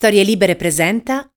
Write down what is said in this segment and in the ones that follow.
Storie Libere presenta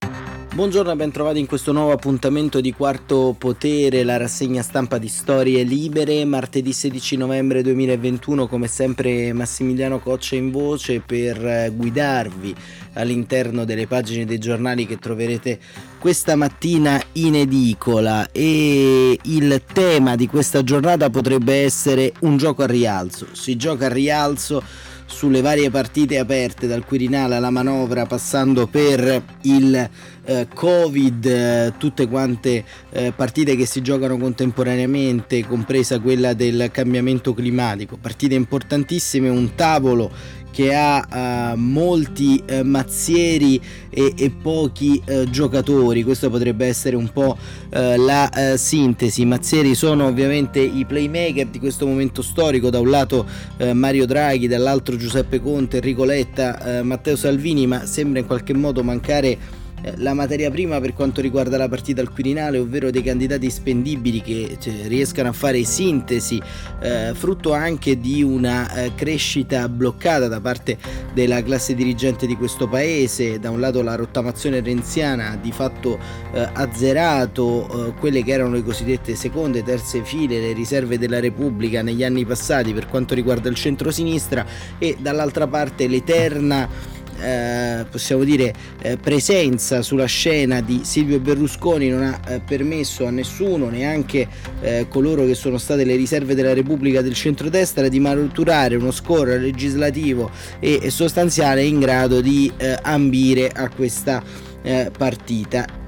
Buongiorno e ben trovati in questo nuovo appuntamento di Quarto Potere, la rassegna stampa di Storie Libere, martedì 16 novembre 2021, come sempre Massimiliano Coccia in voce per guidarvi all'interno delle pagine dei giornali che troverete questa mattina in edicola. E il tema di questa giornata potrebbe essere un gioco a rialzo, si gioca a rialzo sulle varie partite aperte dal Quirinale alla manovra passando per il eh, Covid, eh, tutte quante eh, partite che si giocano contemporaneamente, compresa quella del cambiamento climatico, partite importantissime, un tavolo che ha uh, molti uh, mazzieri e, e pochi uh, giocatori. Questo potrebbe essere un po' la sintesi. I mazzieri sono ovviamente i playmaker di questo momento storico, da un lato Mario Draghi, dall'altro Giuseppe Conte, Enrico Letta, Matteo Salvini, ma sembra in qualche modo mancare la materia prima per quanto riguarda la partita al Quirinale, ovvero dei candidati spendibili che cioè, riescano a fare sintesi, eh, frutto anche di una eh, crescita bloccata da parte della classe dirigente di questo paese. Da un lato la rottamazione renziana ha di fatto eh, azzerato eh, quelle che erano le cosiddette seconde, terze file, le riserve della Repubblica negli anni passati per quanto riguarda il centro-sinistra e dall'altra parte l'eterna eh, possiamo dire eh, presenza sulla scena di Silvio Berlusconi non ha eh, permesso a nessuno, neanche eh, coloro che sono state le riserve della Repubblica del centrodestra, di maturare uno score legislativo e sostanziale in grado di eh, ambire a questa eh, partita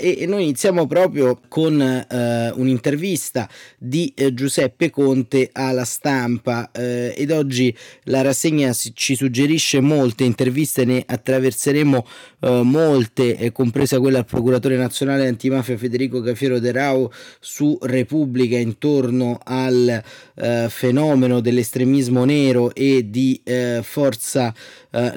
e noi iniziamo proprio con eh, un'intervista di eh, Giuseppe Conte alla stampa eh, ed oggi la rassegna ci suggerisce molte interviste, ne attraverseremo eh, molte, compresa quella al procuratore nazionale antimafia Federico Cafiero De Rao su Repubblica intorno al eh, fenomeno dell'estremismo nero e di eh, forza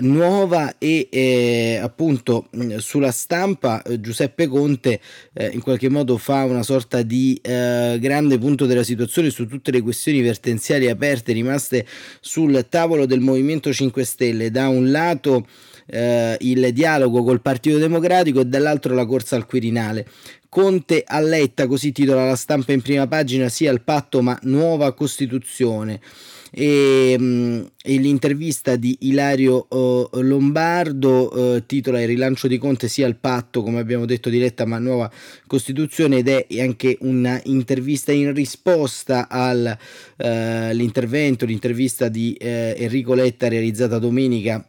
nuova e appunto sulla stampa Giuseppe Conte eh, in qualche modo fa una sorta di eh, grande punto della situazione su tutte le questioni vertenziali aperte rimaste sul tavolo del Movimento 5 Stelle. Da un lato eh, il dialogo col Partito Democratico e dall'altro la corsa al Quirinale. Conte a letta, così titola la stampa in prima pagina, sia il patto ma nuova Costituzione e, mh, e l'intervista di Ilario uh, Lombardo uh, titola il rilancio di Conte sia il patto come abbiamo detto diretta ma nuova Costituzione ed è anche un'intervista in risposta all'intervento, uh, l'intervista di Enrico Letta realizzata domenica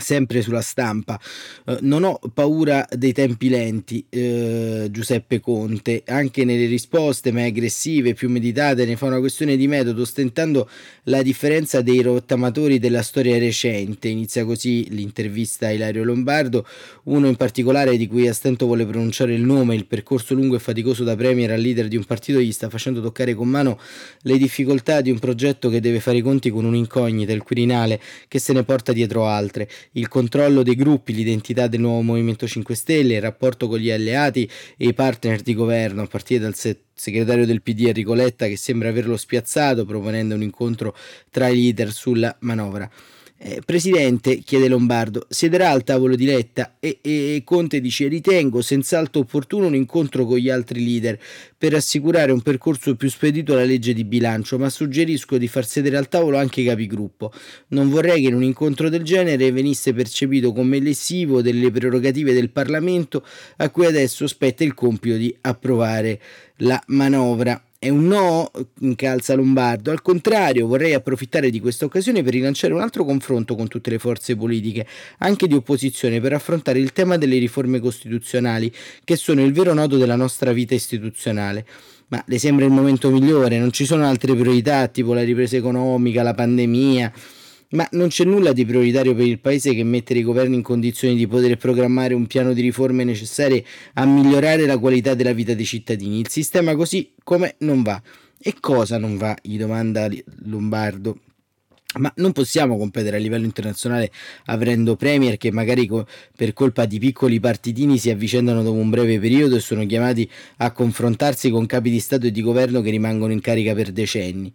sempre sulla stampa. Uh, non ho paura dei tempi lenti, uh, Giuseppe Conte, anche nelle risposte mai aggressive, più meditate, ne fa una questione di metodo, ostentando la differenza dei rottamatori della storia recente. Inizia così l'intervista a Ilario Lombardo, uno in particolare di cui a stento vuole pronunciare il nome, il percorso lungo e faticoso da premier al leader di un partito gli sta facendo toccare con mano le difficoltà di un progetto che deve fare i conti con un'incognita, il Quirinale, che se ne porta dietro altre il controllo dei gruppi, l'identità del nuovo Movimento 5 Stelle, il rapporto con gli alleati e i partner di governo, a partire dal segretario del PD Enrico Letta che sembra averlo spiazzato proponendo un incontro tra i leader sulla manovra. Eh, Presidente, chiede Lombardo, siederà al tavolo di Letta e, e, Conte dice ritengo senz'altro opportuno un incontro con gli altri leader per assicurare un percorso più spedito alla legge di bilancio, ma suggerisco di far sedere al tavolo anche i capigruppo. Non vorrei che in un incontro del genere venisse percepito come lesivo delle prerogative del Parlamento a cui adesso spetta il compito di approvare la manovra. È un no, incalza Lombardo. Al contrario, vorrei approfittare di questa occasione per rilanciare un altro confronto con tutte le forze politiche, anche di opposizione, per affrontare il tema delle riforme costituzionali, che sono il vero nodo della nostra vita istituzionale. Ma le sembra il momento migliore? Non ci sono altre priorità, tipo la ripresa economica, la pandemia? Ma non c'è nulla di prioritario per il Paese che mettere i governi in condizioni di poter programmare un piano di riforme necessarie a migliorare la qualità della vita dei cittadini. Il sistema così come non va. E cosa non va? gli domanda Lombardo. Ma non possiamo competere a livello internazionale avendo premier che magari co- per colpa di piccoli partitini si avvicendano dopo un breve periodo e sono chiamati a confrontarsi con capi di Stato e di governo che rimangono in carica per decenni.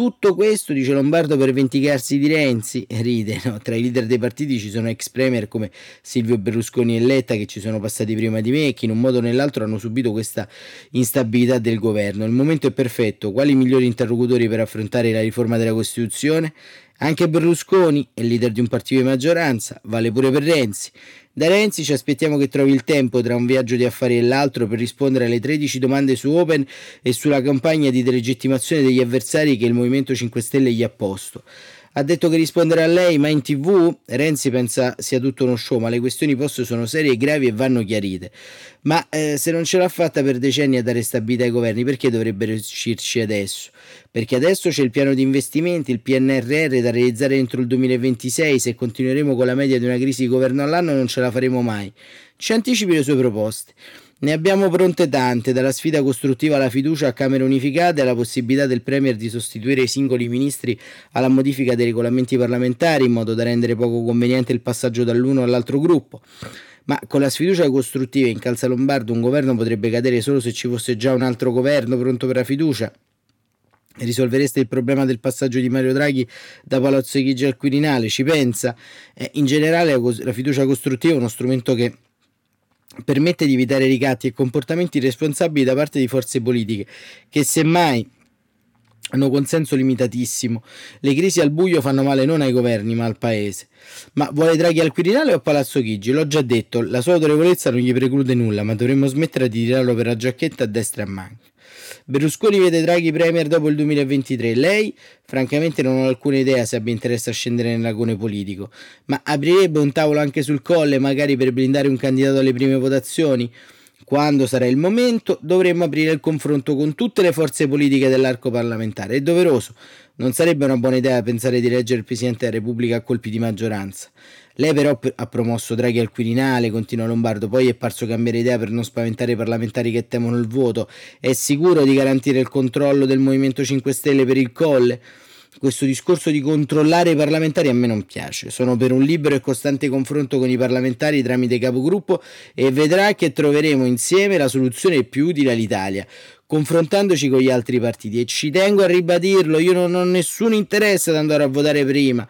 Tutto questo, dice Lombardo, per vendicarsi di Renzi? Ride, no? Tra i leader dei partiti ci sono ex premier come Silvio Berlusconi e Letta che ci sono passati prima di me e che in un modo o nell'altro hanno subito questa instabilità del governo. Il momento è perfetto. Quali migliori interlocutori per affrontare la riforma della Costituzione? Anche Berlusconi è leader di un partito di maggioranza, vale pure per Renzi. Da Renzi ci aspettiamo che trovi il tempo tra un viaggio di affari e l'altro per rispondere alle 13 domande su Open e sulla campagna di delegittimazione degli avversari che il Movimento 5 Stelle gli ha posto. Ha detto che risponderà a lei, ma in tv Renzi pensa sia tutto uno show, ma le questioni poste sono serie gravi e vanno chiarite. Ma eh, se non ce l'ha fatta per decenni a dare stabilità ai governi, perché dovrebbe riuscirci adesso? Perché adesso c'è il piano di investimenti, il PNRR da realizzare entro il 2026, se continueremo con la media di una crisi di governo all'anno non ce la faremo mai. Ci anticipi le sue proposte. Ne abbiamo pronte tante, dalla sfida costruttiva alla fiducia a Camere unificate alla possibilità del Premier di sostituire i singoli ministri alla modifica dei regolamenti parlamentari in modo da rendere poco conveniente il passaggio dall'uno all'altro gruppo. Ma con la sfiducia costruttiva in Calza Lombardo un governo potrebbe cadere solo se ci fosse già un altro governo pronto per la fiducia? Risolvereste il problema del passaggio di Mario Draghi da Palazzo Chigi al Quirinale? Ci pensa? Eh, in generale la fiducia costruttiva è uno strumento che permette di evitare ricatti e comportamenti responsabili da parte di forze politiche che semmai hanno consenso limitatissimo. Le crisi al buio fanno male non ai governi ma al paese. Ma vuole Draghi al Quirinale o a Palazzo Chigi? L'ho già detto, la sua autorevolezza non gli preclude nulla, ma dovremmo smettere di tirarlo per la giacchetta a destra e a manca. Berlusconi vede Draghi Premier dopo il 2023. Lei, francamente, non ho alcuna idea se abbia interesse a scendere nel lagone politico, ma aprirebbe un tavolo anche sul colle, magari per blindare un candidato alle prime votazioni? Quando sarà il momento, dovremmo aprire il confronto con tutte le forze politiche dell'arco parlamentare. È doveroso. Non sarebbe una buona idea pensare di eleggere il Presidente della Repubblica a colpi di maggioranza. Lei però ha promosso Draghi al Quirinale, continua Lombardo, poi è parso cambiare idea per non spaventare i parlamentari che temono il voto. È sicuro di garantire il controllo del Movimento 5 Stelle per il Colle? Questo discorso di controllare i parlamentari a me non piace. Sono per un libero e costante confronto con i parlamentari tramite capogruppo e vedrà che troveremo insieme la soluzione più utile all'Italia confrontandoci con gli altri partiti e ci tengo a ribadirlo, io non ho nessun interesse ad andare a votare prima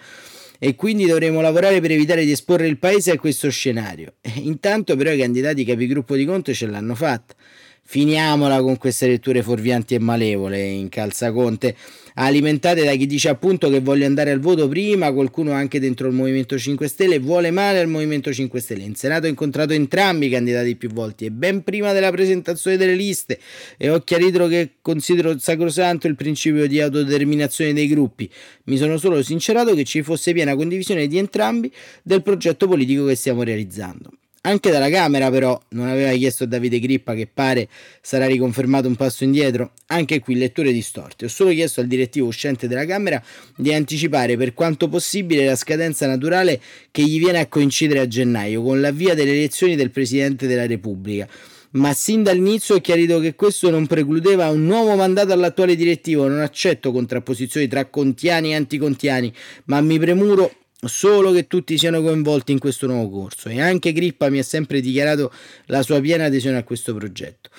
e quindi dovremo lavorare per evitare di esporre il paese a questo scenario. Intanto però i candidati capigruppo di Conte ce l'hanno fatta. Finiamola con queste letture fuorvianti e malevole in calzaconte, alimentate da chi dice appunto che voglio andare al voto prima, qualcuno anche dentro il Movimento 5 Stelle vuole male al Movimento 5 Stelle. In Senato ho incontrato entrambi i candidati più volte e ben prima della presentazione delle liste e ho chiarito che considero sacrosanto il principio di autodeterminazione dei gruppi. Mi sono solo sincerato che ci fosse piena condivisione di entrambi del progetto politico che stiamo realizzando. Anche dalla Camera però non aveva chiesto a Davide Grippa che pare sarà riconfermato un passo indietro. Anche qui letture distorte. Ho solo chiesto al direttivo uscente della Camera di anticipare per quanto possibile la scadenza naturale che gli viene a coincidere a gennaio con l'avvio delle elezioni del Presidente della Repubblica. Ma sin dall'inizio ho chiarito che questo non precludeva un nuovo mandato all'attuale direttivo. Non accetto contrapposizioni tra contiani e anticontiani, ma mi premuro solo che tutti siano coinvolti in questo nuovo corso e anche Grippa mi ha sempre dichiarato la sua piena adesione a questo progetto.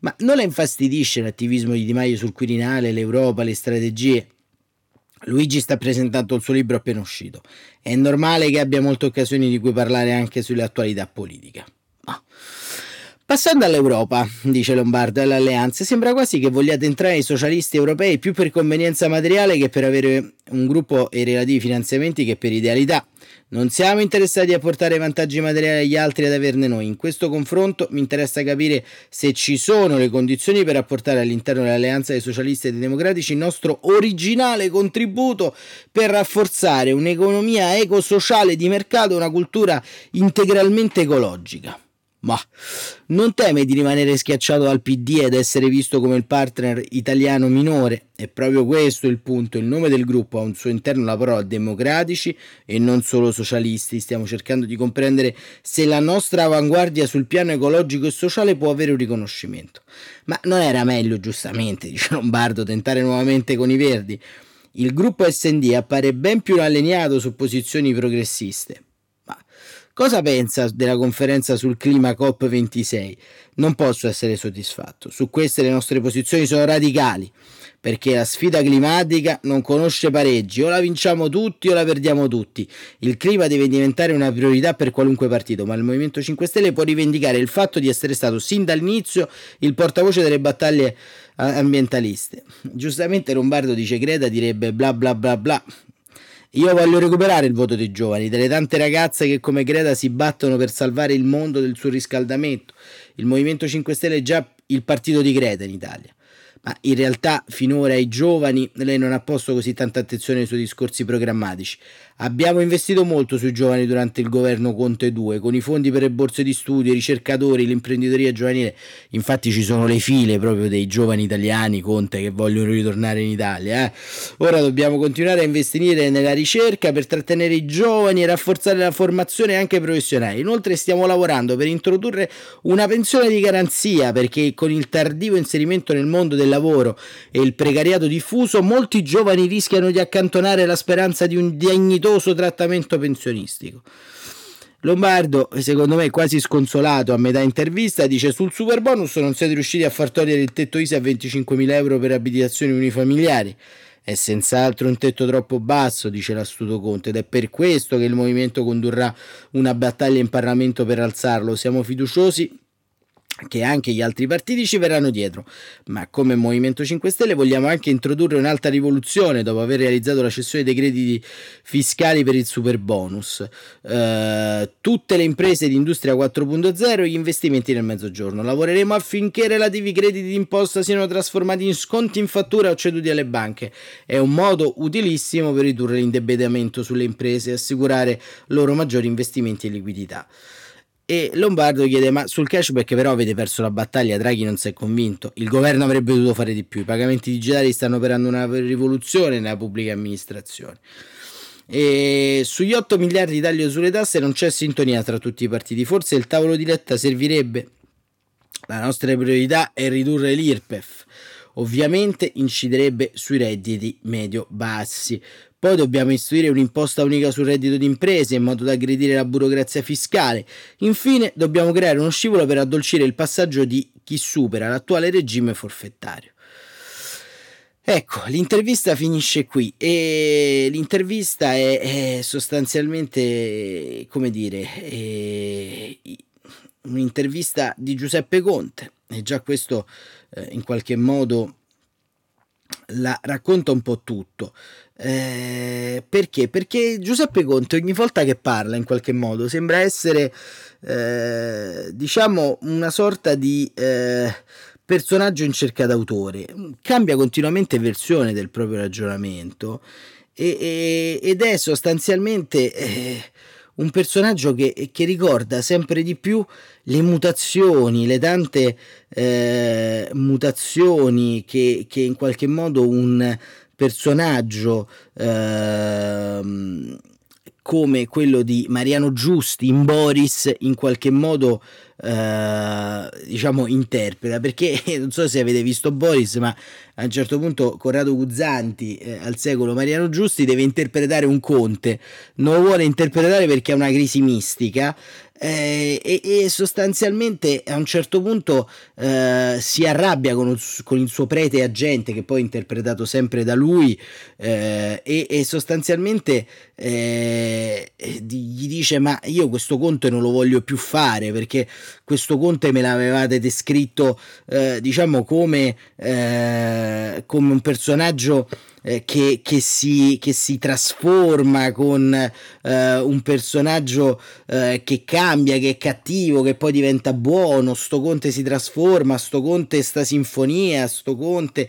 Ma non le infastidisce l'attivismo di Di Maio sul Quirinale, l'Europa, le strategie? Luigi sta presentando il suo libro appena uscito. È normale che abbia molte occasioni di cui parlare anche sulle attualità politiche. Ma Passando all'Europa, dice Lombardo, alle alleanze, sembra quasi che vogliate entrare i socialisti europei più per convenienza materiale che per avere un gruppo e i relativi finanziamenti che per idealità. Non siamo interessati a portare vantaggi materiali agli altri ad averne noi. In questo confronto mi interessa capire se ci sono le condizioni per apportare all'interno dell'alleanza dei socialisti e dei democratici il nostro originale contributo per rafforzare un'economia eco-sociale di mercato e una cultura integralmente ecologica. Ma non teme di rimanere schiacciato dal PD ed essere visto come il partner italiano minore? È proprio questo il punto. Il nome del gruppo ha un suo interno la parola democratici e non solo socialisti. Stiamo cercando di comprendere se la nostra avanguardia sul piano ecologico e sociale può avere un riconoscimento. Ma non era meglio, giustamente, dice Lombardo, tentare nuovamente con i Verdi? Il gruppo SD appare ben più allineato su posizioni progressiste. Cosa pensa della conferenza sul clima COP26? Non posso essere soddisfatto. Su queste le nostre posizioni sono radicali. perché la sfida climatica non conosce pareggi, o la vinciamo tutti o la perdiamo tutti. Il clima deve diventare una priorità per qualunque partito, ma il Movimento 5 Stelle può rivendicare il fatto di essere stato sin dall'inizio il portavoce delle battaglie ambientaliste. Giustamente Lombardo dice Greta direbbe bla bla bla bla. Io voglio recuperare il voto dei giovani, delle tante ragazze che come Greta si battono per salvare il mondo del suo riscaldamento. Il Movimento 5 Stelle è già il partito di Greta in Italia ma in realtà finora ai giovani lei non ha posto così tanta attenzione ai suoi discorsi programmatici. Abbiamo investito molto sui giovani durante il governo Conte 2, con i fondi per le borse di studio, i ricercatori, l'imprenditoria giovanile. Infatti ci sono le file proprio dei giovani italiani Conte che vogliono ritornare in Italia. Eh. Ora dobbiamo continuare a investire nella ricerca per trattenere i giovani e rafforzare la formazione anche professionale. Inoltre stiamo lavorando per introdurre una pensione di garanzia perché con il tardivo inserimento nel mondo del lavoro e il precariato diffuso molti giovani rischiano di accantonare la speranza di un dignitoso dignitoso trattamento pensionistico. Lombardo, secondo me quasi sconsolato a metà intervista, dice sul super bonus non siete riusciti a far togliere il tetto ISA a 25.000 euro per abitazioni unifamiliari. È senz'altro un tetto troppo basso, dice l'astuto Conte, ed è per questo che il movimento condurrà una battaglia in Parlamento per alzarlo. Siamo fiduciosi che anche gli altri partiti ci verranno dietro, ma come Movimento 5 Stelle vogliamo anche introdurre un'altra rivoluzione dopo aver realizzato la cessione dei crediti fiscali per il super bonus. Uh, tutte le imprese di industria 4.0 e gli investimenti nel mezzogiorno. Lavoreremo affinché relativi crediti d'imposta siano trasformati in sconti in fattura o ceduti alle banche. È un modo utilissimo per ridurre l'indebitamento sulle imprese e assicurare loro maggiori investimenti e liquidità. E Lombardo chiede: Ma sul cashback, però, avete perso la battaglia. Draghi non si è convinto. Il governo avrebbe dovuto fare di più. I pagamenti digitali stanno operando una rivoluzione nella pubblica amministrazione. E sugli 8 miliardi di taglio sulle tasse non c'è sintonia tra tutti i partiti. Forse il tavolo di Letta servirebbe. La nostra priorità è ridurre l'IRPEF. Ovviamente inciderebbe sui redditi medio-bassi. Poi dobbiamo istituire un'imposta unica sul reddito di imprese in modo da aggredire la burocrazia fiscale. Infine dobbiamo creare uno scivolo per addolcire il passaggio di chi supera l'attuale regime forfettario. Ecco, l'intervista finisce qui e l'intervista è, è sostanzialmente, come dire, un'intervista di Giuseppe Conte e già questo eh, in qualche modo la racconta un po' tutto. Eh, perché? Perché Giuseppe Conte ogni volta che parla in qualche modo sembra essere eh, diciamo una sorta di eh, personaggio in cerca d'autore, cambia continuamente versione del proprio ragionamento e, e, ed è sostanzialmente eh, un personaggio che, che, ricorda sempre di più le mutazioni, le tante eh, mutazioni che, che in qualche modo un personaggio ehm, come quello di Mariano Giusti in Boris in qualche modo eh, diciamo interpreta perché non so se avete visto Boris ma a un certo punto Corrado Guzzanti eh, al secolo Mariano Giusti deve interpretare un conte. Non lo vuole interpretare perché è una crisi mistica eh, e, e, sostanzialmente a un certo punto eh, si arrabbia con, con, il suo prete agente che poi è interpretato sempre da lui eh, e, e, sostanzialmente eh, gli dice ma io questo conte non lo voglio più fare perché questo conte me l'avevate descritto eh, diciamo come, eh, come un personaggio eh, che, che, si, che, si, trasforma con eh, un personaggio eh, che cambia, che è cattivo, che poi diventa buono, sto conte si trasforma, sto conte sta sinfonia, sto conte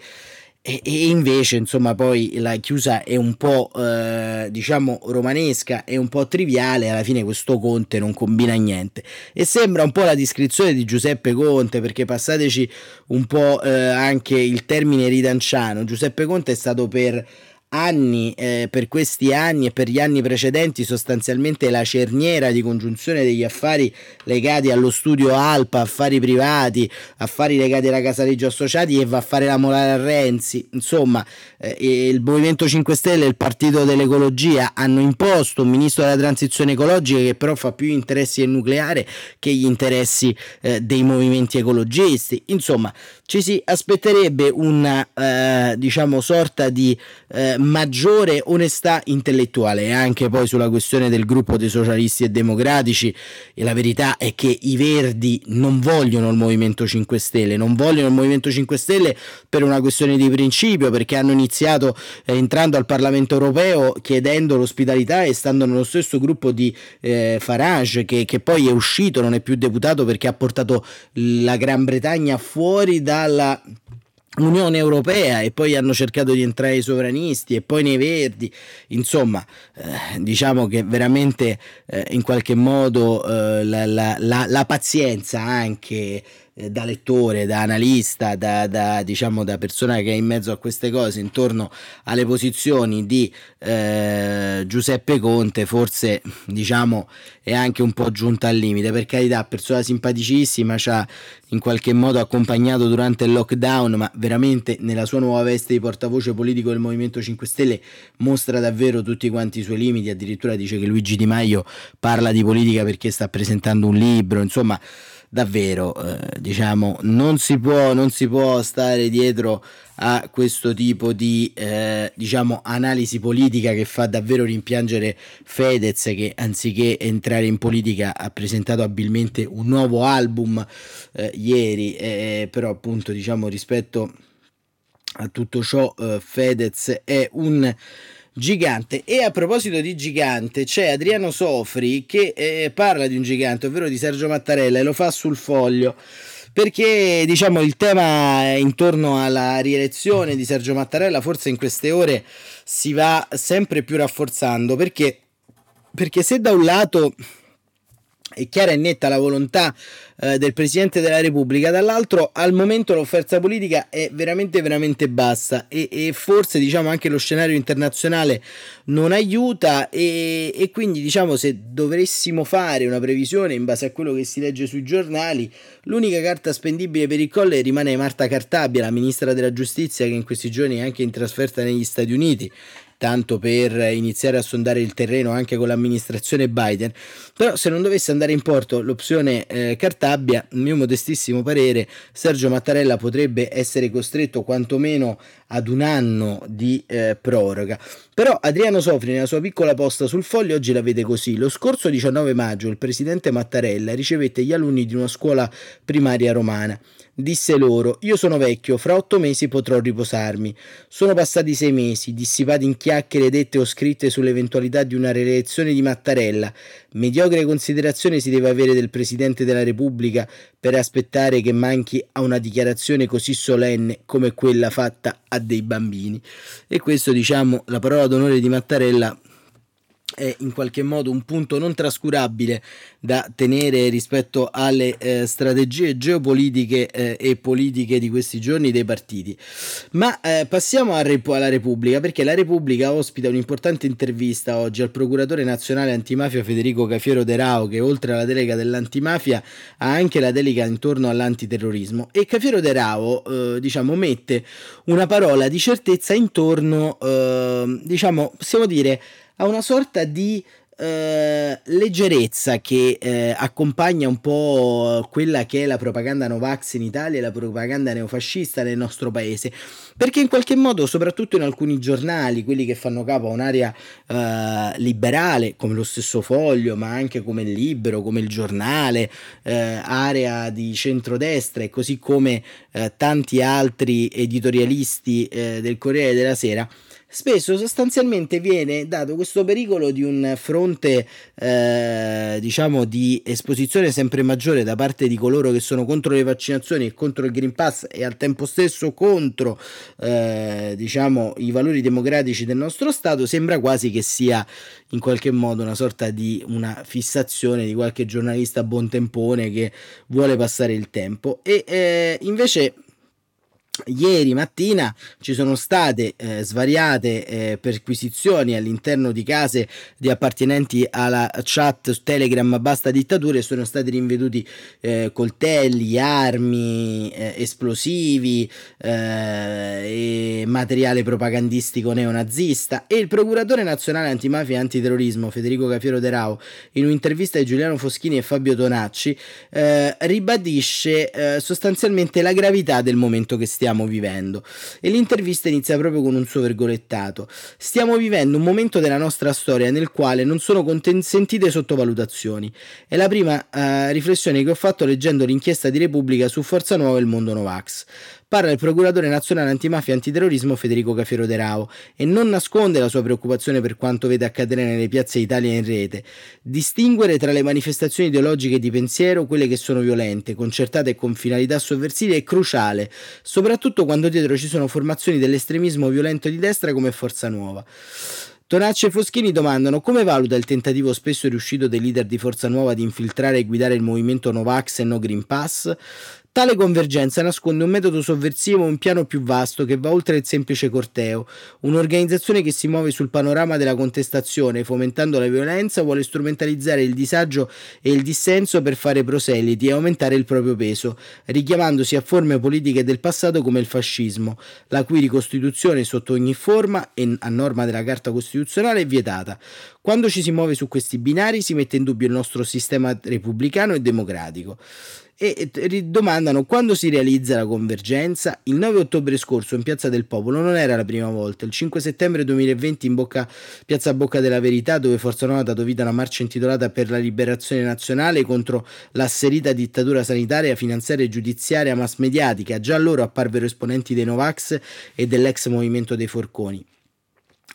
e, e, invece, insomma, poi la chiusa è un po', eh, diciamo, romanesca e un po' triviale. Alla fine, questo Conte non combina niente. E sembra un po' la descrizione di Giuseppe Conte, perché passateci un po' eh, anche il termine ridanciano. Giuseppe Conte è stato per anni, eh, per questi anni e per gli anni precedenti sostanzialmente la cerniera di congiunzione degli affari legati allo studio Alpa, affari privati, affari legati alla Casa Reggio Associati e va a fare la morale a Renzi. Insomma, eh, il Movimento 5 Stelle e il Partito dell'Ecologia hanno imposto un ministro della transizione ecologica che però fa più interessi del nucleare che gli interessi eh, dei movimenti ecologisti. Insomma, ci si aspetterebbe una eh, diciamo sorta di eh, maggiore onestà intellettuale e anche poi sulla questione del gruppo dei socialisti e democratici e la verità è che i verdi non vogliono il Movimento 5 Stelle, non vogliono il Movimento 5 Stelle per una questione di principio perché hanno iniziato eh, entrando al Parlamento europeo chiedendo l'ospitalità e stando nello stesso gruppo di eh, Farage che, che poi è uscito, non è più deputato perché ha portato la Gran Bretagna fuori dalla Unione Europea e poi hanno cercato di entrare i sovranisti e poi nei verdi, insomma eh, diciamo che veramente eh, in qualche modo eh, la, la, la, la, pazienza anche eh, da lettore, da analista, da, da, diciamo, da persona che è in mezzo a queste cose intorno alle posizioni di eh, Giuseppe Conte forse diciamo è anche un po' giunta al limite. Per carità persona simpaticissima ci ha in qualche modo accompagnato durante il lockdown ma veramente nella sua nuova veste di portavoce politico del Movimento 5 Stelle mostra davvero tutti quanti i suoi limiti. Addirittura dice che Luigi Di Maio parla di politica perché sta presentando un libro insomma davvero eh, diciamo non si può non si può stare dietro a questo tipo di eh, diciamo analisi politica che fa davvero rimpiangere Fedez che anziché entrare in politica ha presentato abilmente un nuovo album eh, ieri. Eh, però appunto diciamo rispetto a tutto ciò eh, Fedez è un gigante. E a proposito di gigante, c'è Adriano Sofri che eh, parla di un gigante, ovvero di Sergio Mattarella, e lo fa sul foglio. Perché diciamo il tema intorno alla rielezione di Sergio Mattarella forse in queste ore si va sempre più rafforzando perché, perché se da un lato è chiara e netta la volontà eh, del Presidente della Repubblica, dall'altro al momento l'offerta politica è veramente veramente bassa e, e forse diciamo anche lo scenario internazionale non aiuta e, e, quindi diciamo se dovessimo fare una previsione in base a quello che si legge sui giornali l'unica carta spendibile per il colle rimane Marta Cartabia, la ministra della giustizia che in questi giorni è anche in trasferta negli Stati Uniti tanto per iniziare a sondare il terreno anche con l'amministrazione Biden, però se non dovesse andare in porto l'opzione eh, Cartabia, a mio modestissimo parere, Sergio Mattarella potrebbe essere costretto quantomeno ad un anno di eh, proroga. Però Adriano Sofri nella sua piccola posta sul foglio oggi la vede così. Lo scorso 19 maggio il presidente Mattarella ricevette gli alunni di una scuola primaria romana. Disse loro: Io sono vecchio, fra otto mesi potrò riposarmi. Sono passati sei mesi, dissipati in chiacchiere dette o scritte sull'eventualità di una rielezione di Mattarella. Mediocre considerazione si deve avere del Presidente della Repubblica per aspettare che manchi a una dichiarazione così solenne come quella fatta a dei bambini. E questo, diciamo, la parola d'onore di Mattarella è in qualche modo un punto non trascurabile da tenere rispetto alle eh, strategie geopolitiche eh, e politiche di questi giorni dei partiti. Ma eh, passiamo alla Repubblica perché la Repubblica ospita un'importante intervista oggi al procuratore nazionale antimafia Federico Cafiero De Rao che oltre alla delega dell'antimafia ha anche la delega intorno all'antiterrorismo e Cafiero De Rao eh, diciamo mette una parola di certezza intorno eh, diciamo possiamo dire ha una sorta di eh, leggerezza che eh, accompagna un po' quella che è la propaganda Novax in Italia e la propaganda neofascista nel nostro paese. Perché in qualche modo, soprattutto in alcuni giornali, quelli che fanno capo a un'area eh, liberale, come lo stesso Foglio, ma anche come il Libero, come il Giornale, eh, area di centrodestra e così come eh, tanti altri editorialisti eh, del Corriere della Sera, spesso sostanzialmente viene dato questo pericolo di un fronte eh, diciamo di esposizione sempre maggiore da parte di coloro che sono contro le vaccinazioni e contro il Green Pass e al tempo stesso contro eh, diciamo i valori democratici del nostro Stato sembra quasi che sia in qualche modo una sorta di una fissazione di qualche giornalista buon tempone che vuole passare il tempo. E eh, invece Ieri mattina ci sono state eh, svariate eh, perquisizioni all'interno di case di appartenenti alla chat Telegram Basta Dittatura e sono stati rinvenuti eh, coltelli, armi, eh, esplosivi eh, e materiale propagandistico neonazista. E il procuratore nazionale antimafia e antiterrorismo Federico Cafiero De Rao in un'intervista di Giuliano Foschini e Fabio Tonacci eh, ribadisce sostanzialmente la gravità del momento che stiamo stiamo vivendo. E l'intervista inizia proprio con un suo virgolettato. Stiamo vivendo un momento della nostra storia nel quale non sono consentite sottovalutazioni. È la prima uh, riflessione che ho fatto leggendo l'inchiesta di Repubblica su Forza Nuova e il mondo Novax. Parla il procuratore nazionale antimafia e antiterrorismo Federico Cafiero De Rao e non nasconde la sua preoccupazione per quanto vede accadere nelle piazze Italia in rete. Distinguere tra le manifestazioni ideologiche di pensiero, quelle che sono violente, concertate e con finalità sovversive, è cruciale, soprattutto quando dietro ci sono formazioni dell'estremismo violento di destra come Forza Nuova. Tonacci e Foschini domandano come valuta il tentativo spesso riuscito dei leader di Forza Nuova di infiltrare e guidare il movimento Novax e No Green Pass? Tale convergenza nasconde un metodo sovversivo, un piano più vasto che va oltre il semplice corteo. Un'organizzazione che si muove sul panorama della contestazione, fomentando la violenza, vuole strumentalizzare il disagio e il dissenso per fare proseliti e aumentare il proprio peso, richiamandosi a forme politiche del passato come il fascismo, la cui ricostituzione sotto ogni forma e a norma della Carta Costituzionale è vietata. Quando ci si muove su questi binari si mette in dubbio il nostro sistema repubblicano e democratico e domandano quando si realizza la convergenza. Il 9 ottobre scorso in Piazza del Popolo non era la prima volta, il 5 settembre 2020 in bocca, Piazza Bocca della Verità dove Forza Nuova ha dato vita a una marcia intitolata Per la liberazione nazionale contro l'asserita dittatura sanitaria, finanziaria e giudiziaria mass mediatica. Già allora apparvero esponenti dei Novax e dell'ex movimento dei Forconi.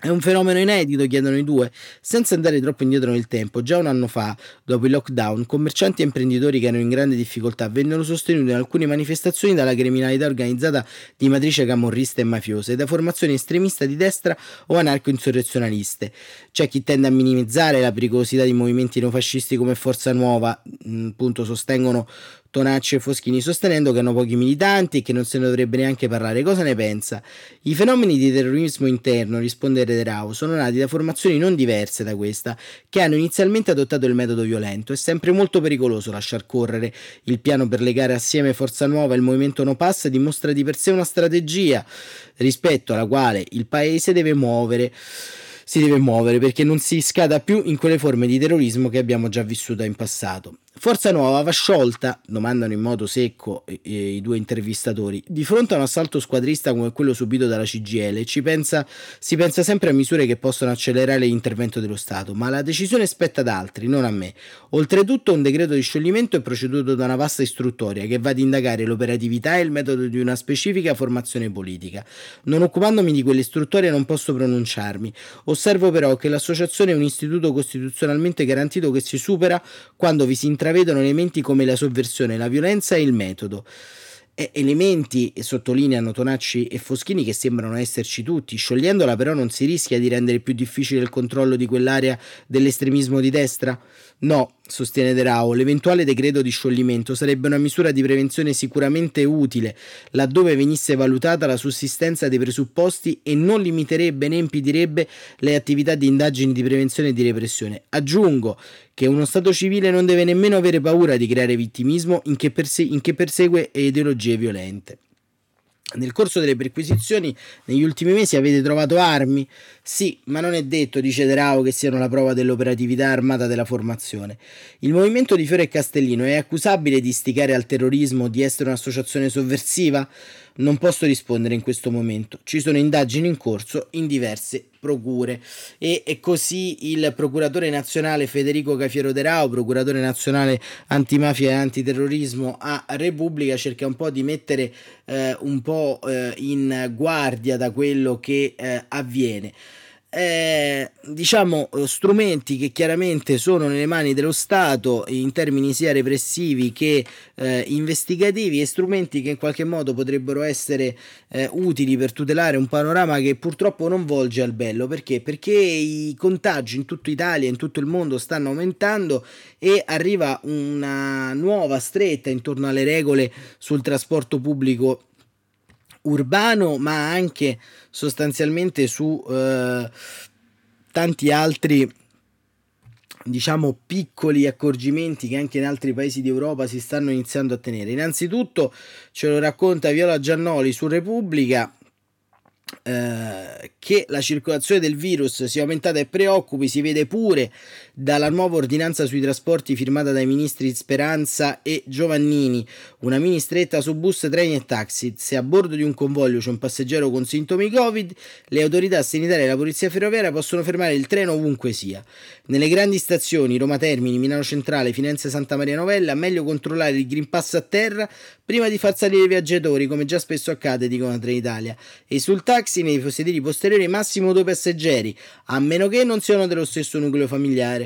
È un fenomeno inedito, chiedono i due, senza andare troppo indietro nel tempo. Già un anno fa, dopo il lockdown, commercianti e imprenditori che erano in grande difficoltà vennero sostenuti in alcune manifestazioni dalla criminalità organizzata di matrice camorrista e mafiosa e da formazioni estremiste di destra o anarco-insurrezionaliste. C'è chi tende a minimizzare la pericolosità di movimenti neofascisti come Forza Nuova, appunto sostengono Tonacci e Foschini sostenendo che hanno pochi militanti e che non se ne dovrebbe neanche parlare. Cosa ne pensa? I fenomeni di terrorismo interno, risponde Rederau, sono nati da formazioni non diverse da questa, che hanno inizialmente adottato il metodo violento. È sempre molto pericoloso lasciar correre. Il piano per legare assieme Forza Nuova e il movimento No Pass dimostra di per sé una strategia rispetto alla quale il paese deve muovere si deve muovere perché non si scada più in quelle forme di terrorismo che abbiamo già vissuto in passato. Forza Nuova va sciolta, domandano in modo secco i, i due intervistatori, di fronte a un assalto squadrista come quello subito dalla CGL pensa, si pensa sempre a misure che possono accelerare l'intervento dello Stato, ma la decisione spetta ad altri, non a me. Oltretutto un decreto di scioglimento è proceduto da una vasta istruttoria che va ad indagare l'operatività e il metodo di una specifica formazione politica. Non occupandomi di quell'istruttoria non posso pronunciarmi. Osservo però che l'associazione è un istituto costituzionalmente garantito che si supera quando vi si intraprende intravedono elementi come la sovversione, la violenza e il metodo. Elementi, sottolineano Tonacci e Foschini, che sembrano esserci tutti. Sciogliendola però non si rischia di rendere più difficile il controllo di quell'area dell'estremismo di destra? No, sostiene De Rao, l'eventuale decreto di scioglimento sarebbe una misura di prevenzione sicuramente utile, laddove venisse valutata la sussistenza dei presupposti e non limiterebbe né impedirebbe le attività di indagini di prevenzione e di repressione. Aggiungo che uno Stato civile non deve nemmeno avere paura di creare vittimismo in che, perse- in che persegue ideologie violente. Nel corso delle perquisizioni negli ultimi mesi avete trovato armi? Sì, ma non è detto, dice De Rao, che siano la prova dell'operatività armata della formazione. Il movimento di Fiore e Castellino è accusabile di istigare al terrorismo, di essere un'associazione sovversiva? Non posso rispondere in questo momento. Ci sono indagini in corso in diverse procure. E, e così il procuratore nazionale Federico Cafiero De Rao, procuratore nazionale antimafia e antiterrorismo a Repubblica, cerca un po' di mettere eh, un po' eh, in guardia da quello che eh, avviene eh, diciamo eh, strumenti che chiaramente sono nelle mani dello Stato in termini sia repressivi che eh, investigativi e strumenti che in qualche modo potrebbero essere eh, utili per tutelare un panorama che purtroppo non volge al bello perché? Perché i contagi in tutta Italia, in tutto il mondo stanno aumentando e arriva una nuova stretta intorno alle regole sul trasporto pubblico urbano, ma anche sostanzialmente su eh, tanti altri diciamo piccoli accorgimenti che anche in altri paesi d'Europa si stanno iniziando a tenere. Innanzitutto ce lo racconta Viola Giannoli su Repubblica eh, che la circolazione del virus sia aumentata e preoccupi si vede pure dalla nuova ordinanza sui trasporti firmata dai ministri Speranza e Giovannini, una mini stretta su bus, treni e taxi. Se a bordo di un convoglio c'è un passeggero con sintomi Covid, le autorità sanitarie e la polizia ferroviaria possono fermare il treno ovunque sia. Nelle grandi stazioni Roma Termini, Milano Centrale, Firenze Santa Maria Novella, meglio controllare il Green Pass a terra prima di far salire i viaggiatori, come già spesso accade, dicono Trenitalia. E sul taxi nei sedili posteriori massimo due passeggeri, a meno che non siano dello stesso nucleo familiare.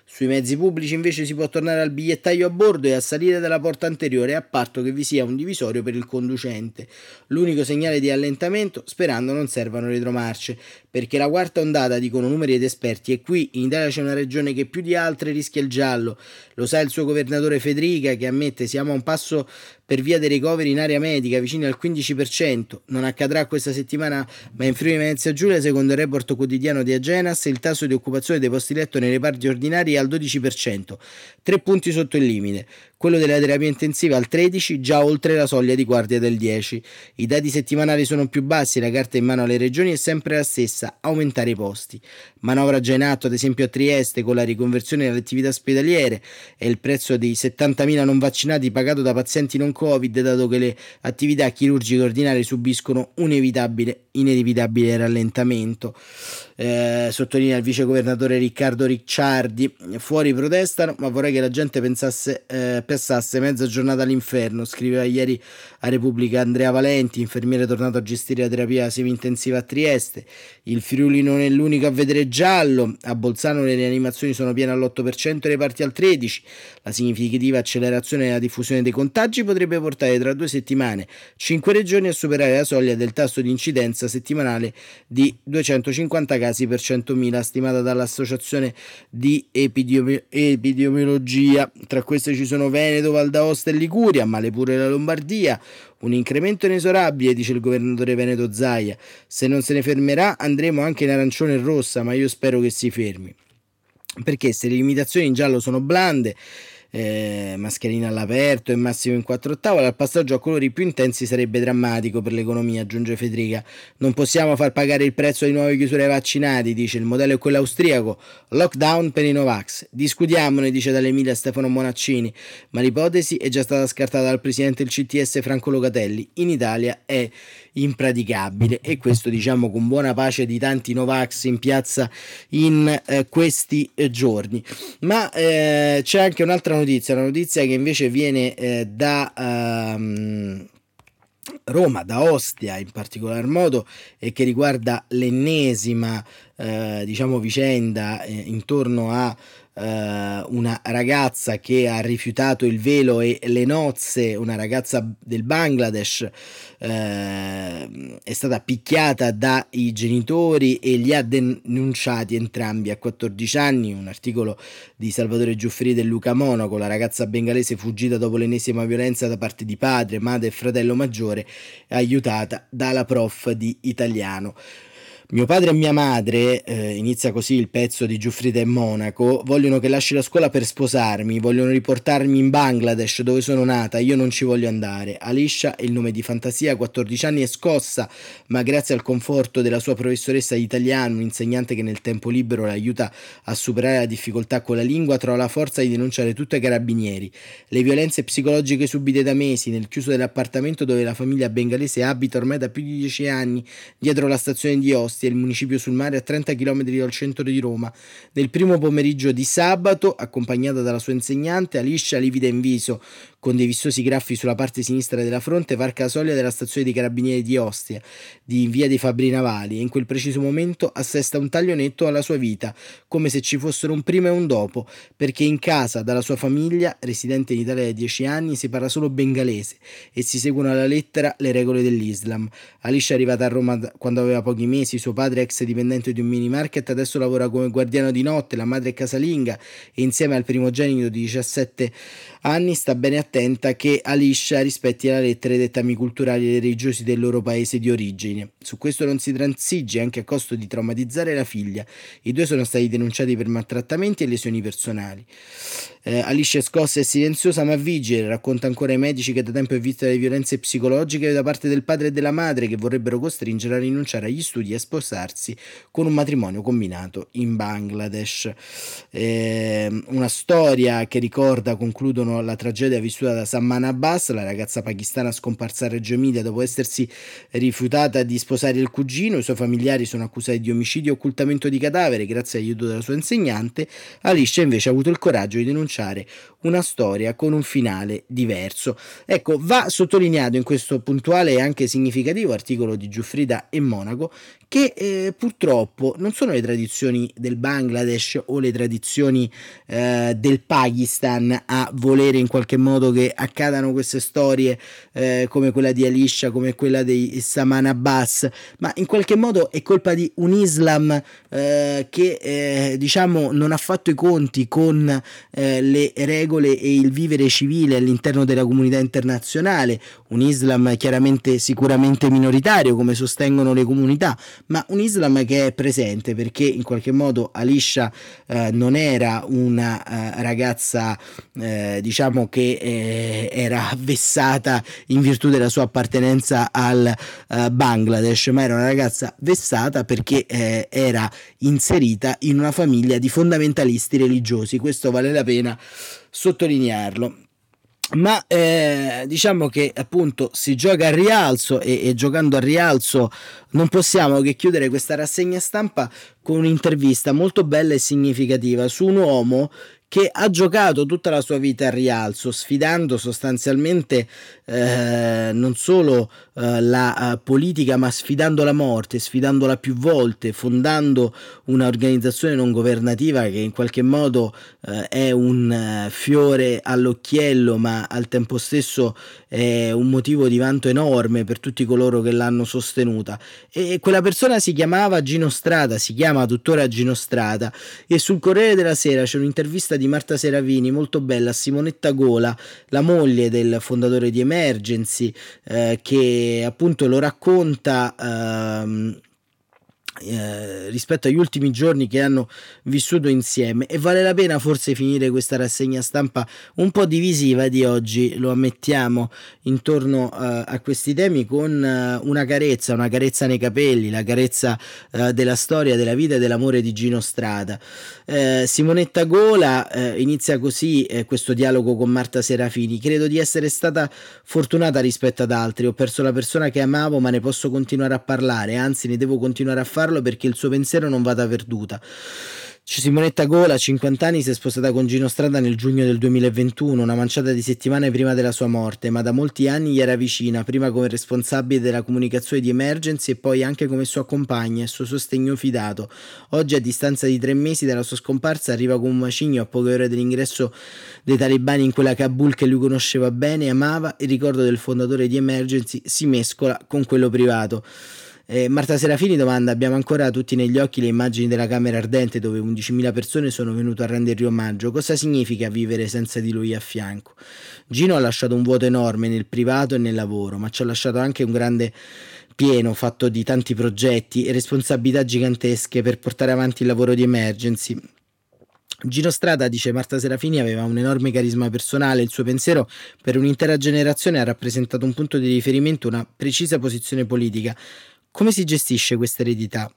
Sui mezzi pubblici invece si può tornare al bigliettaio a bordo e a salire dalla porta anteriore a patto che vi sia un divisorio per il conducente. L'unico segnale di allentamento, sperando non servano retromarce, perché la quarta ondata, dicono numeri ed esperti, e qui in Italia c'è una regione che più di altre rischia il giallo. Lo sa il suo governatore Federica che ammette siamo a un passo per via dei ricoveri in area medica vicini al 15%. Non accadrà questa settimana, ma in Friuli Venezia Giulia, secondo il report quotidiano di Agenas, il tasso di occupazione dei posti letto nei reparti ordinari è al 12%, tre punti sotto il limite quello della terapia intensiva al 13, già oltre la soglia di guardia del 10. I dati settimanali sono più bassi, la carta in mano alle regioni è sempre la stessa, aumentare i posti. Manovra già in atto, ad esempio a Trieste, con la riconversione delle attività ospedaliere e il prezzo dei 70.000 non vaccinati pagato da pazienti non Covid, dato che le attività chirurgiche ordinarie subiscono un inevitabile, inevitabile rallentamento. Eh, sottolinea il vice governatore Riccardo Ricciardi. Fuori protestano, ma vorrei che la gente pensasse, eh, passasse mezza giornata all'inferno. Scriveva ieri a Repubblica Andrea Valenti, infermiere tornato a gestire la terapia semi-intensiva a Trieste. Il Friuli non è l'unico a vedere giallo. A Bolzano le rianimazioni sono piene all'8% e le parti al 13%. La significativa accelerazione nella diffusione dei contagi potrebbe portare tra due settimane cinque regioni a superare la soglia del tasso di incidenza settimanale di 250 casi per 100.000 stimata dall'Associazione di Epidemi- Epidemiologia. Tra queste ci sono Veneto, Val d'Aosta e Liguria, ma le pure la Lombardia. Un incremento inesorabile, dice il governatore Veneto Zaia. Se non se ne fermerà andremo anche in arancione e rossa, ma io spero che si fermi. Perché se le limitazioni in giallo sono blande eh, mascherina all'aperto e massimo in 4 ottave, al passaggio a colori più intensi sarebbe drammatico per l'economia, aggiunge Federica. Non possiamo far pagare il prezzo di nuove chiusure ai vaccinati, dice il modello è quello austriaco, lockdown per i Novax. Discutiamone, dice dall'Emilia Stefano Monaccini, ma l'ipotesi è già stata scartata dal presidente del CTS Franco Locatelli. In Italia è impraticabile e questo diciamo con buona pace di tanti Novax in piazza in eh, questi eh, giorni. Ma eh, c'è anche un'altra notizia, una notizia che invece viene eh, da um, Roma, da Ostia in particolar modo e che riguarda l'ennesima eh, diciamo vicenda eh, intorno a eh, una ragazza che ha rifiutato il velo e le nozze, una ragazza del Bangladesh, eh, è stata picchiata dai genitori e li ha denunciati entrambi a 14 anni. Un articolo di Salvatore Giuffrì del Luca Monaco, la ragazza bengalese fuggita dopo l'ennesima violenza da parte di padre, madre e fratello maggiore, aiutata dalla prof di italiano. Mio padre e mia madre, eh, inizia così il pezzo di Giuffrida e Monaco, vogliono che lasci la scuola per sposarmi, vogliono riportarmi in Bangladesh dove sono nata, io non ci voglio andare. Alisha è il nome di fantasia, 14 anni è scossa, ma grazie al conforto della sua professoressa di italiano, un insegnante che nel tempo libero l'aiuta a superare la difficoltà con la lingua, trova la forza di denunciare tutto ai carabinieri. Le violenze psicologiche subite da mesi nel chiuso dell'appartamento dove la famiglia bengalese abita ormai da più di 10 anni, dietro la stazione di Ostia, Ostia, il municipio sul mare a 30 km dal centro di Roma. Nel primo pomeriggio di sabato, accompagnata dalla sua insegnante, Alicia, livida in viso, con dei vistosi graffi sulla parte sinistra della fronte, varca la soglia della stazione dei carabinieri di Ostia, di via dei Fabri Navali, e in quel preciso momento assesta un taglio netto alla sua vita, come se ci fossero un prima e un dopo, perché in casa, dalla sua famiglia, residente in Italia da 10 anni, si parla solo bengalese e si seguono alla lettera le regole dell'Islam. Alicia è arrivata a Roma quando aveva pochi mesi, suo padre ex dipendente di un mini market adesso lavora come guardiano di notte, la madre è casalinga e insieme al primogenito di 17 anni sta bene attenta che Alicia rispetti la lettera i dettami culturali e religiosi del loro paese di origine. Su questo non si transige anche a costo di traumatizzare la figlia. I due sono stati denunciati per maltrattamenti e lesioni personali. Eh, Alice è scossa e silenziosa ma vigile, racconta ancora ai medici che da tempo è vista delle violenze psicologiche da parte del padre e della madre che vorrebbero costringere a rinunciare agli studi e a sposarsi con un matrimonio combinato in Bangladesh. Eh, una storia che ricorda, concludono, la tragedia vissuta da Samman Abbas, la ragazza pakistana scomparsa a Reggio Emilia dopo essersi rifiutata di sposare il cugino. I suoi familiari sono accusati di omicidio e occultamento di cadavere grazie all'aiuto della sua insegnante. Alice invece ha avuto il coraggio di denunciare una storia con un finale diverso. Ecco, va sottolineato in questo puntuale e anche significativo articolo di Giuffrida e Monaco che eh, purtroppo non sono le tradizioni del Bangladesh o le tradizioni eh, del Pakistan a volere in qualche modo che accadano queste storie eh, come quella di Alicia, come quella dei Saman Abbas, ma in qualche modo è colpa di un Islam eh, che eh, diciamo non ha fatto i conti con eh, le regole e il vivere civile all'interno della comunità internazionale, un Islam chiaramente sicuramente minoritario come sostengono le comunità, ma un Islam che è presente perché in qualche modo Alicia eh, non era una eh, ragazza eh, diciamo che eh, era vessata in virtù della sua appartenenza al eh, Bangladesh, ma era una ragazza vessata perché eh, era inserita in una famiglia di fondamentalisti religiosi. Questo vale la pena sottolinearlo ma eh, diciamo che appunto si gioca a rialzo e, e, giocando a rialzo non possiamo che chiudere questa rassegna stampa con un'intervista molto bella e significativa su un uomo che ha giocato tutta la sua vita a rialzo, sfidando sostanzialmente eh, non solo eh, la uh, politica, ma sfidando la morte, sfidandola più volte, fondando un'organizzazione non governativa che in qualche modo eh, è un uh, fiore all'occhiello, ma al tempo stesso è un motivo di vanto enorme per tutti coloro che l'hanno sostenuta. E quella persona si chiamava Gino Strada, si chiama tuttora Gino Strada, e sul Corriere della Sera c'è un'intervista di Marta Seravini molto bella a Simonetta Gola, la moglie del fondatore di Emergency, eh, appunto lo racconta. Ehm, eh, rispetto agli ultimi giorni che hanno vissuto insieme. E vale la pena forse finire questa rassegna stampa un po' divisiva di oggi, lo ammettiamo, intorno uh, a questi temi con uh, una carezza, una carezza nei capelli, la carezza uh, della storia, della vita e dell'amore di Gino Strada. Simonetta Gola inizia così questo dialogo con Marta Serafini, credo di essere stata fortunata rispetto ad altri, ho perso la persona che amavo ma ne posso continuare a parlare, anzi ne devo continuare a farlo farlo perché il suo pensiero non vada perduta. Simonetta Gola, 50 anni, si è sposata con Gino Strada nel giugno del 2021, una manciata di settimane prima della sua morte, ma da molti anni gli era vicina, prima come responsabile della comunicazione di emergency e poi anche come sua compagna e suo sostegno fidato. Oggi, a distanza di tre mesi dalla sua scomparsa, arriva con un macigno a poche ore dell'ingresso dei talebani in quella Kabul che lui conosceva bene e amava. Il ricordo del fondatore di Emergency si mescola con quello privato. Eh, Marta Serafini domanda: Abbiamo ancora tutti negli occhi le immagini della Camera Ardente dove 11.000 persone sono venute a rendergli omaggio. Cosa significa vivere senza di lui a fianco? Gino ha lasciato un vuoto enorme nel privato e nel lavoro, ma ci ha lasciato anche un grande pieno fatto di tanti progetti e responsabilità gigantesche per portare avanti il lavoro di emergency. Gino Strada, dice Marta Serafini, aveva un enorme carisma personale, il suo pensiero per un'intera generazione ha rappresentato un punto di riferimento, una precisa posizione politica. Come si gestisce questa eredità?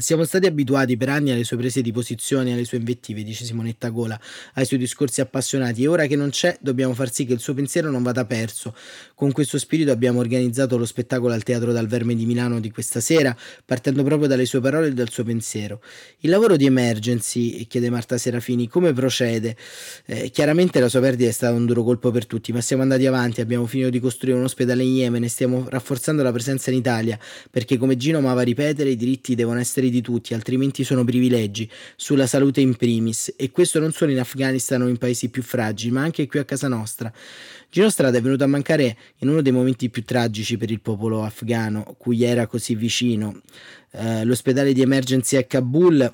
Siamo stati abituati per anni alle sue prese di posizione, alle sue invettive, dice Simonetta Gola, ai suoi discorsi appassionati e ora che non c'è dobbiamo far sì che il suo pensiero non vada perso. Con questo spirito abbiamo organizzato lo spettacolo al Teatro Dal Verme di Milano di questa sera, partendo proprio dalle sue parole e dal suo pensiero. Il lavoro di Emergency, chiede Marta Serafini, come procede? Eh, chiaramente la sua perdita è stata un duro colpo per tutti, ma siamo andati avanti, abbiamo finito di costruire un ospedale in Yemen e stiamo rafforzando la presenza in Italia, perché come Gino amava ripetere, i diritti devono essere di tutti, altrimenti sono privilegi, sulla salute in primis, e questo non solo in Afghanistan o in paesi più fragili, ma anche qui a casa nostra. Gino Strada è venuto a mancare in uno dei momenti più tragici per il popolo afghano, cui era così vicino. Eh, l'ospedale di emergency a Kabul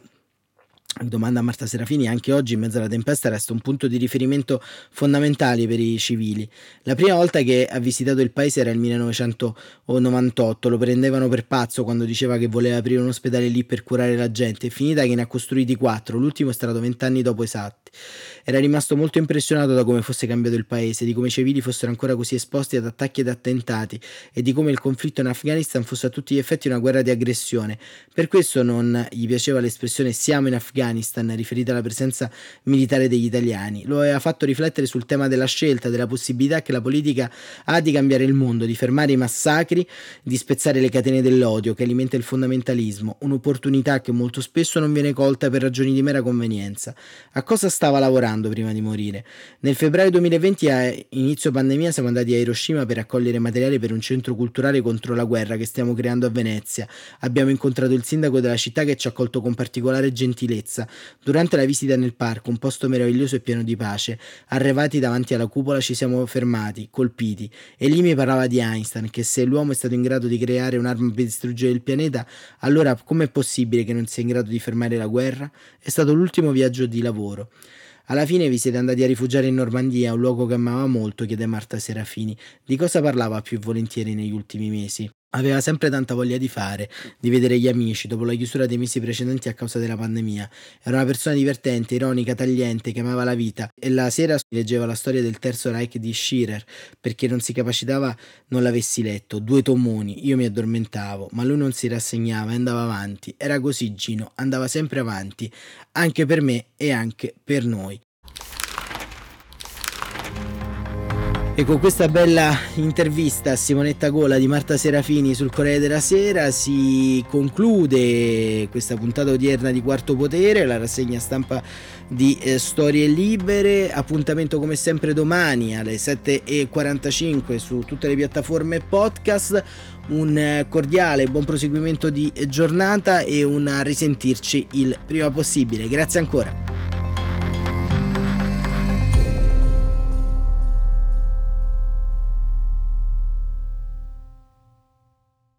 Domanda a Marta Serafini, anche oggi in mezzo alla tempesta resta un punto di riferimento fondamentale per i civili. La prima volta che ha visitato il paese era il 1998, lo prendevano per pazzo quando diceva che voleva aprire un ospedale lì per curare la gente, è finita che ne ha costruiti quattro, l'ultimo è stato vent'anni dopo esatti. Era rimasto molto impressionato da come fosse cambiato il paese, di come i civili fossero ancora così esposti ad attacchi ed attentati e di come il conflitto in Afghanistan fosse a tutti gli effetti una guerra di aggressione. Per questo non gli piaceva l'espressione siamo in Afghanistan, riferita alla presenza militare degli italiani. Lo aveva fatto riflettere sul tema della scelta, della possibilità che la politica ha di cambiare il mondo, di fermare i massacri, di spezzare le catene dell'odio che alimenta il fondamentalismo, un'opportunità che molto spesso non viene colta per ragioni di mera convenienza. A cosa stava lavorando prima di morire. Nel febbraio 2020, a inizio pandemia, siamo andati a Hiroshima per raccogliere materiale per un centro culturale contro la guerra che stiamo creando a Venezia. Abbiamo incontrato il sindaco della città che ci ha accolto con particolare gentilezza. Durante la visita nel parco, un posto meraviglioso e pieno di pace, arrivati davanti alla cupola ci siamo fermati, colpiti, e lì mi parlava di Einstein, che se l'uomo è stato in grado di creare un'arma per distruggere il pianeta, allora com'è possibile che non sia in grado di fermare la guerra? È stato l'ultimo viaggio di lavoro. Alla fine vi siete andati a rifugiare in Normandia, un luogo che amava molto, chiede Marta Serafini. Di cosa parlava più volentieri negli ultimi mesi? Aveva sempre tanta voglia di fare, di vedere gli amici dopo la chiusura dei mesi precedenti a causa della pandemia. Era una persona divertente, ironica, tagliente, che amava la vita e la sera leggeva la storia del terzo Reich di Schirer perché non si capacitava non l'avessi letto. Due tomoni, io mi addormentavo, ma lui non si rassegnava e andava avanti. Era così Gino, andava sempre avanti, anche per me e anche per noi. E con questa bella intervista a Simonetta Gola di Marta Serafini sul Corriere della Sera si conclude questa puntata odierna di Quarto Potere, la rassegna stampa di eh, Storie Libere. Appuntamento come sempre domani alle 7.45 su tutte le piattaforme podcast. Un eh, cordiale buon proseguimento di giornata e un risentirci il prima possibile. Grazie ancora.